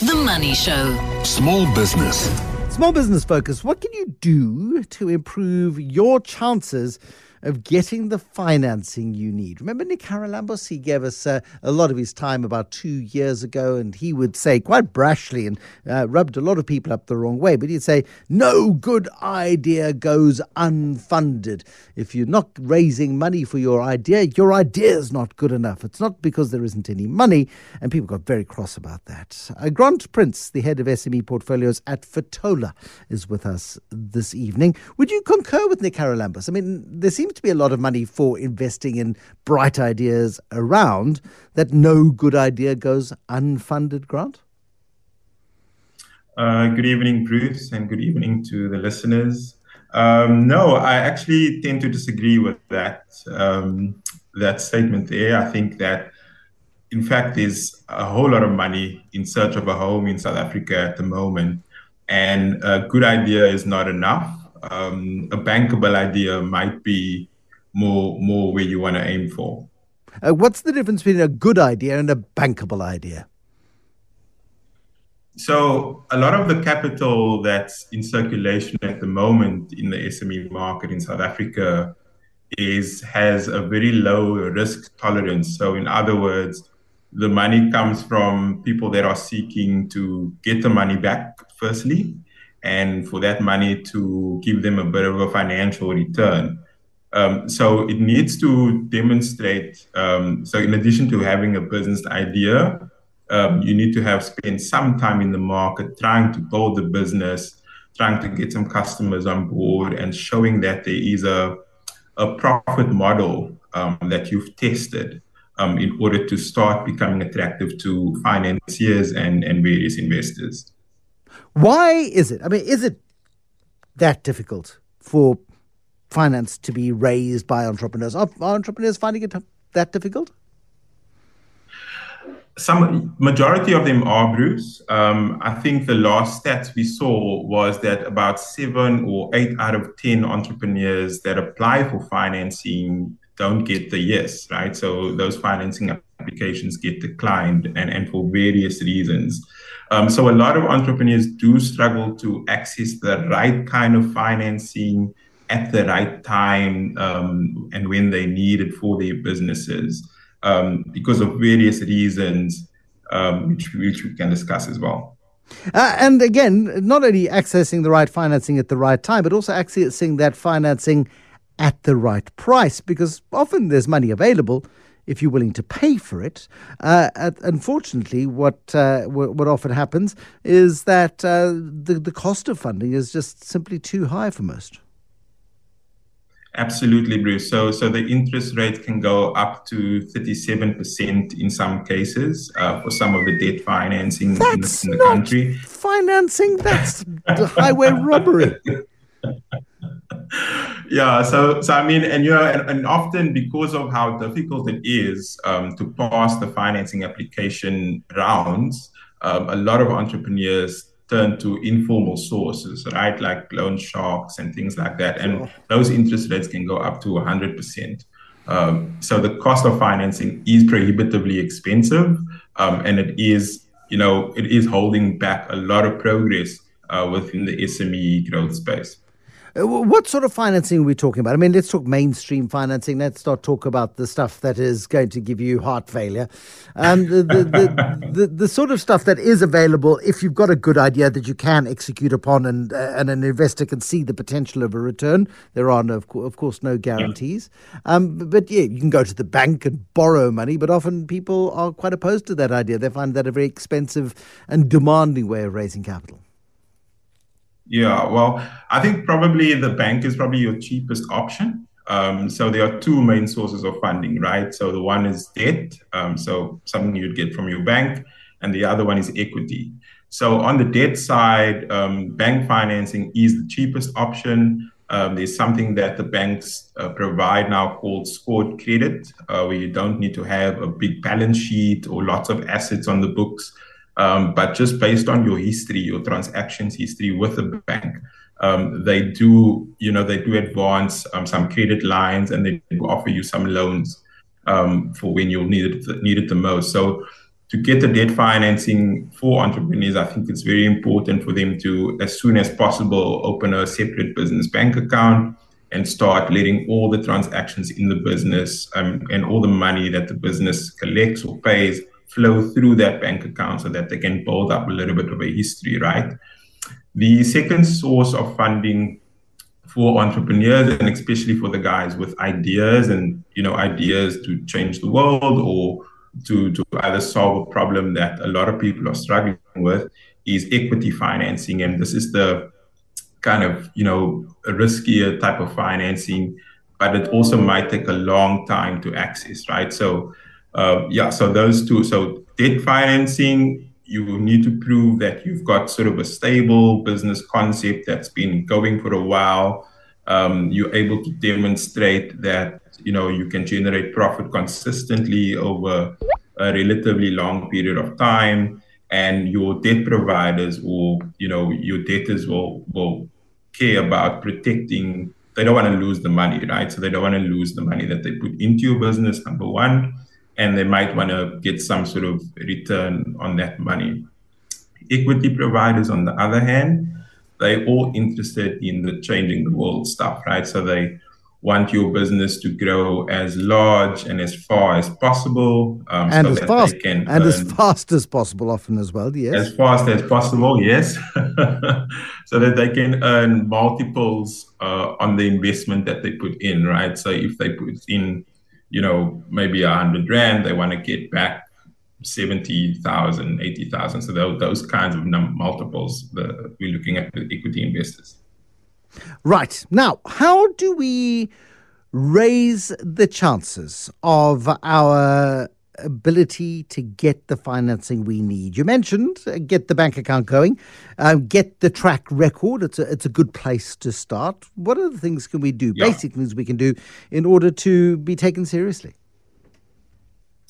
The Money Show. Small business. Small business focus. What can you do to improve your chances of getting the financing you need. Remember Nick Haralambous? He gave us uh, a lot of his time about two years ago, and he would say quite brashly and uh, rubbed a lot of people up the wrong way, but he'd say, No good idea goes unfunded. If you're not raising money for your idea, your idea is not good enough. It's not because there isn't any money, and people got very cross about that. Uh, Grant Prince, the head of SME portfolios at Fetola, is with us this evening. Would you concur with Nick Haralambous? I mean, there seems to be a lot of money for investing in bright ideas around, that no good idea goes unfunded, Grant? Uh, good evening, Bruce, and good evening to the listeners. Um, no, I actually tend to disagree with that um, that statement there. I think that, in fact, there's a whole lot of money in search of a home in South Africa at the moment, and a good idea is not enough um, a bankable idea might be more more where you want to aim for. Uh, what's the difference between a good idea and a bankable idea? So a lot of the capital that's in circulation at the moment in the SME market in South Africa is has a very low risk tolerance. So in other words, the money comes from people that are seeking to get the money back firstly and for that money to give them a bit of a financial return. Um, so it needs to demonstrate. Um, so in addition to having a business idea, um, you need to have spent some time in the market trying to build the business, trying to get some customers on board, and showing that there is a a profit model um, that you've tested um, in order to start becoming attractive to financiers and, and various investors. Why is it? I mean, is it that difficult for finance to be raised by entrepreneurs? Are, entrepreneurs finding it that difficult? Some majority of them are, Bruce. Um, I think the last stats we saw was that about seven or eight out of ten entrepreneurs that apply for financing don't get the yes, right? So those financing applications get declined, and, and for various reasons. Um, so a lot of entrepreneurs do struggle to access the right kind of financing at the right time um, and when they need it for their businesses um, because of various reasons, um, which, which we can discuss as well. Uh, and again, not only accessing the right financing at the right time, but also accessing that financing at the right price, because often there's money available if you're willing to pay for it. Uh, unfortunately, what, uh, what often happens is that uh, the, the cost of funding is just simply too high for most. Absolutely, Bruce. So, so the interest rate can go up to 37% in some cases uh, for some of the debt financing in the, in the country. Financing, that's highway robbery. yeah so so i mean and you know and, and, often because of how difficult it is um, to pass the financing application rounds um, a lot of entrepreneurs turn to informal sources right? Like loan sharks and things like that. And sure. those interest rates can go up to 100% um, so the cost of financing is prohibitively expensive um, and it is you know it is holding back a lot of progress uh, within the sme growth space what sort of financing are we talking about? I mean, let's talk mainstream financing. Let's not talk about the stuff that is going to give you heart failure. Um, the, the, the, the, sort of stuff that is available if you've got a good idea that you can execute upon and, uh, and an investor can see the potential of a return. There are, no, of, co- of course, no guarantees. Um, but, but yeah, you can go to the bank and borrow money, but often people are quite opposed to that idea. They find that a very expensive and demanding way of raising capital. Yeah, well, I think probably the bank is probably your cheapest option. Um, so there are two main sources of funding, right? So the one is debt, um, so something you'd get from your bank, and the other one is equity. So on the debt side, um, bank financing is the cheapest option. Um, there's something that the banks uh, provide now called scored credit, uh, where you don't need to have a big balance sheet or lots of assets on the books um, but just based on your history, your transactions history with the bank, um, they do, you know, they do advance um, some credit lines and they offer you some loans um, for when you need it, need it the most. So to get the debt financing for entrepreneurs, I think it's very important for them to, as soon as possible, open a separate business bank account and start letting all the transactions in the business um, and all the money that the business collects or pays flow through that bank account so that they can build up a little bit of a history, right? The second source of funding for entrepreneurs and especially for the guys with ideas and you know ideas to change the world or to, to either solve a problem that a lot of people are struggling with is equity financing. And this is the kind of, you know, riskier type of financing, but it also might take a long time to access, right? So, uh, yeah, so those two. So, debt financing, you will need to prove that you've got sort of a stable business concept that's been going for a while. Um, you're able to demonstrate that you know you can generate profit consistently over a relatively long period of time and your debt providers or you know your debtors will will care about protecting they don't want to lose the money right so they don't want to lose the money that they put into your business number one and they might want to get some sort of return on that money equity providers on the other hand they're all interested in the changing the world stuff right so they want your business to grow as large and as far as possible, um, and so as fast and as fast as possible, often as well. Yes, as fast as possible. Yes, so that they can earn multiples uh, on the investment that they put in. Right. So if they put in, you know, maybe a hundred rand, they want to get back 70,000, 80,000. So those, those kinds of num- multiples the, we're looking at the equity investors. Right. Now, how do we raise the chances of our ability to get the financing we need? You mentioned uh, get the bank account going, um, get the track record. It's a, it's a good place to start. What other things can we do? Yeah. Basic things we can do in order to be taken seriously?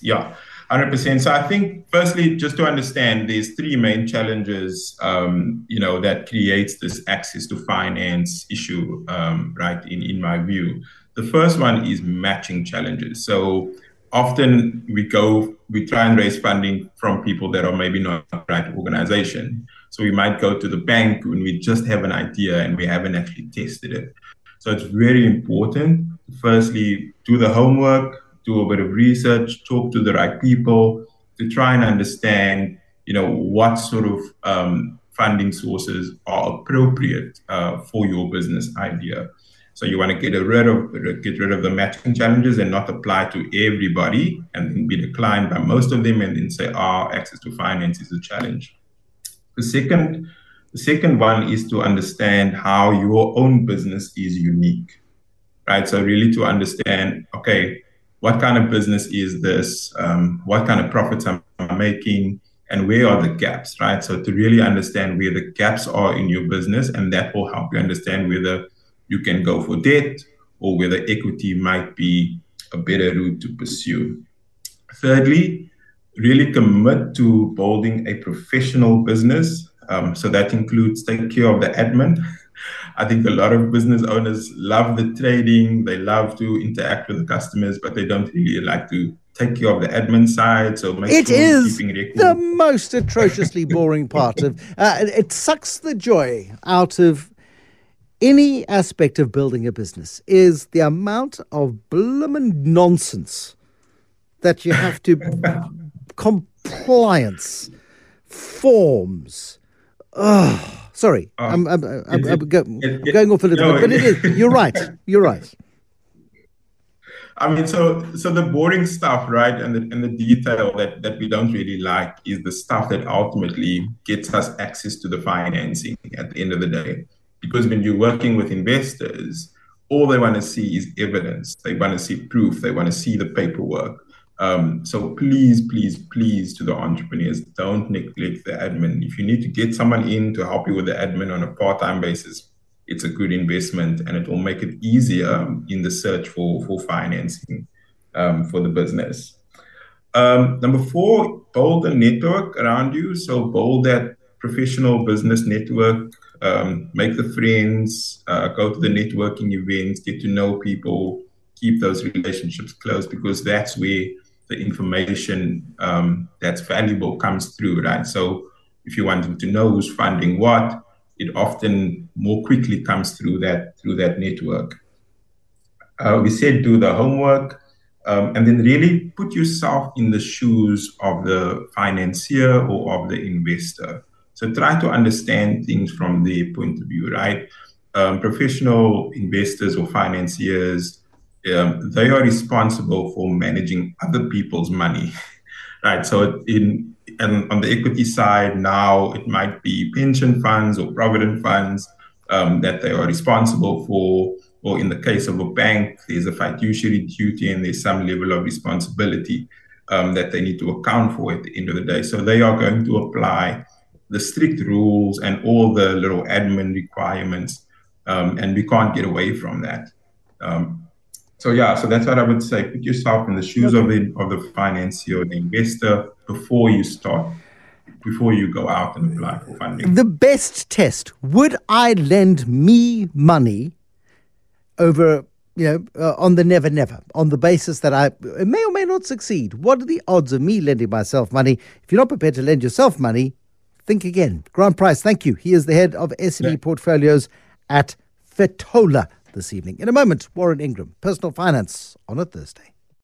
Yeah. 100%. So I think, firstly, just to understand, there's three main challenges, um, you know, that creates this access to finance issue, um, right? In in my view, the first one is matching challenges. So often we go, we try and raise funding from people that are maybe not the right organization. So we might go to the bank when we just have an idea and we haven't actually tested it. So it's very important. Firstly, do the homework do a bit of research, talk to the right people to try and understand, you know, what sort of um, funding sources are appropriate uh, for your business idea. So you want to get rid of get rid of the matching challenges and not apply to everybody and be declined by most of them and then say, oh, access to finance is a challenge. The second, the second one is to understand how your own business is unique, right? So really to understand, okay, what kind of business is this? Um, what kind of profits am I making? And where are the gaps, right? So to really understand where the gaps are in your business, and that will help you understand whether you can go for debt or whether equity might be a better route to pursue. Thirdly, really commit to building a professional business. Um, so that includes take care of the admin, I think a lot of business owners love the trading, they love to interact with the customers, but they don't really like to take care of the admin side. So it sure is the most atrociously boring part of uh, it. Sucks the joy out of any aspect of building a business. Is the amount of bloomin' nonsense that you have to compliance forms. Sorry, uh, I'm, I'm, I'm, I'm go, it, going off a little no, bit, but it is. You're right. You're right. I mean, so so the boring stuff, right, and the and the detail that that we don't really like is the stuff that ultimately gets us access to the financing at the end of the day. Because when you're working with investors, all they want to see is evidence. They want to see proof. They want to see the paperwork. Um, so please, please, please, to the entrepreneurs, don't neglect the admin. If you need to get someone in to help you with the admin on a part-time basis, it's a good investment and it will make it easier in the search for, for financing um, for the business. Um, number four, build a network around you. So build that professional business network, um, make the friends, uh, go to the networking events, get to know people, keep those relationships close because that's where the information um, that's valuable comes through, right? So if you're wanting to know who's funding what, it often more quickly comes through that through that network. Uh, we said do the homework, um, and then really put yourself in the shoes of the financier or of the investor. So try to understand things from their point of view, right? Um, professional investors or financiers, um, they are responsible for managing other people's money, right? So in and on the equity side now, it might be pension funds or provident funds um, that they are responsible for. Or in the case of a bank, there's a fiduciary duty and there's some level of responsibility um, that they need to account for at the end of the day. So they are going to apply the strict rules and all the little admin requirements, um, and we can't get away from that. Um, so yeah, so that's what I would say. Put yourself in the shoes of the of the financier, the investor, before you start, before you go out and apply for funding. The best test: Would I lend me money over? You know, uh, on the never, never, on the basis that I may or may not succeed. What are the odds of me lending myself money? If you're not prepared to lend yourself money, think again. Grant Prince, thank you. He is the head of SME yeah. portfolios at Fetola this evening. In a moment, Warren Ingram, personal finance on a Thursday.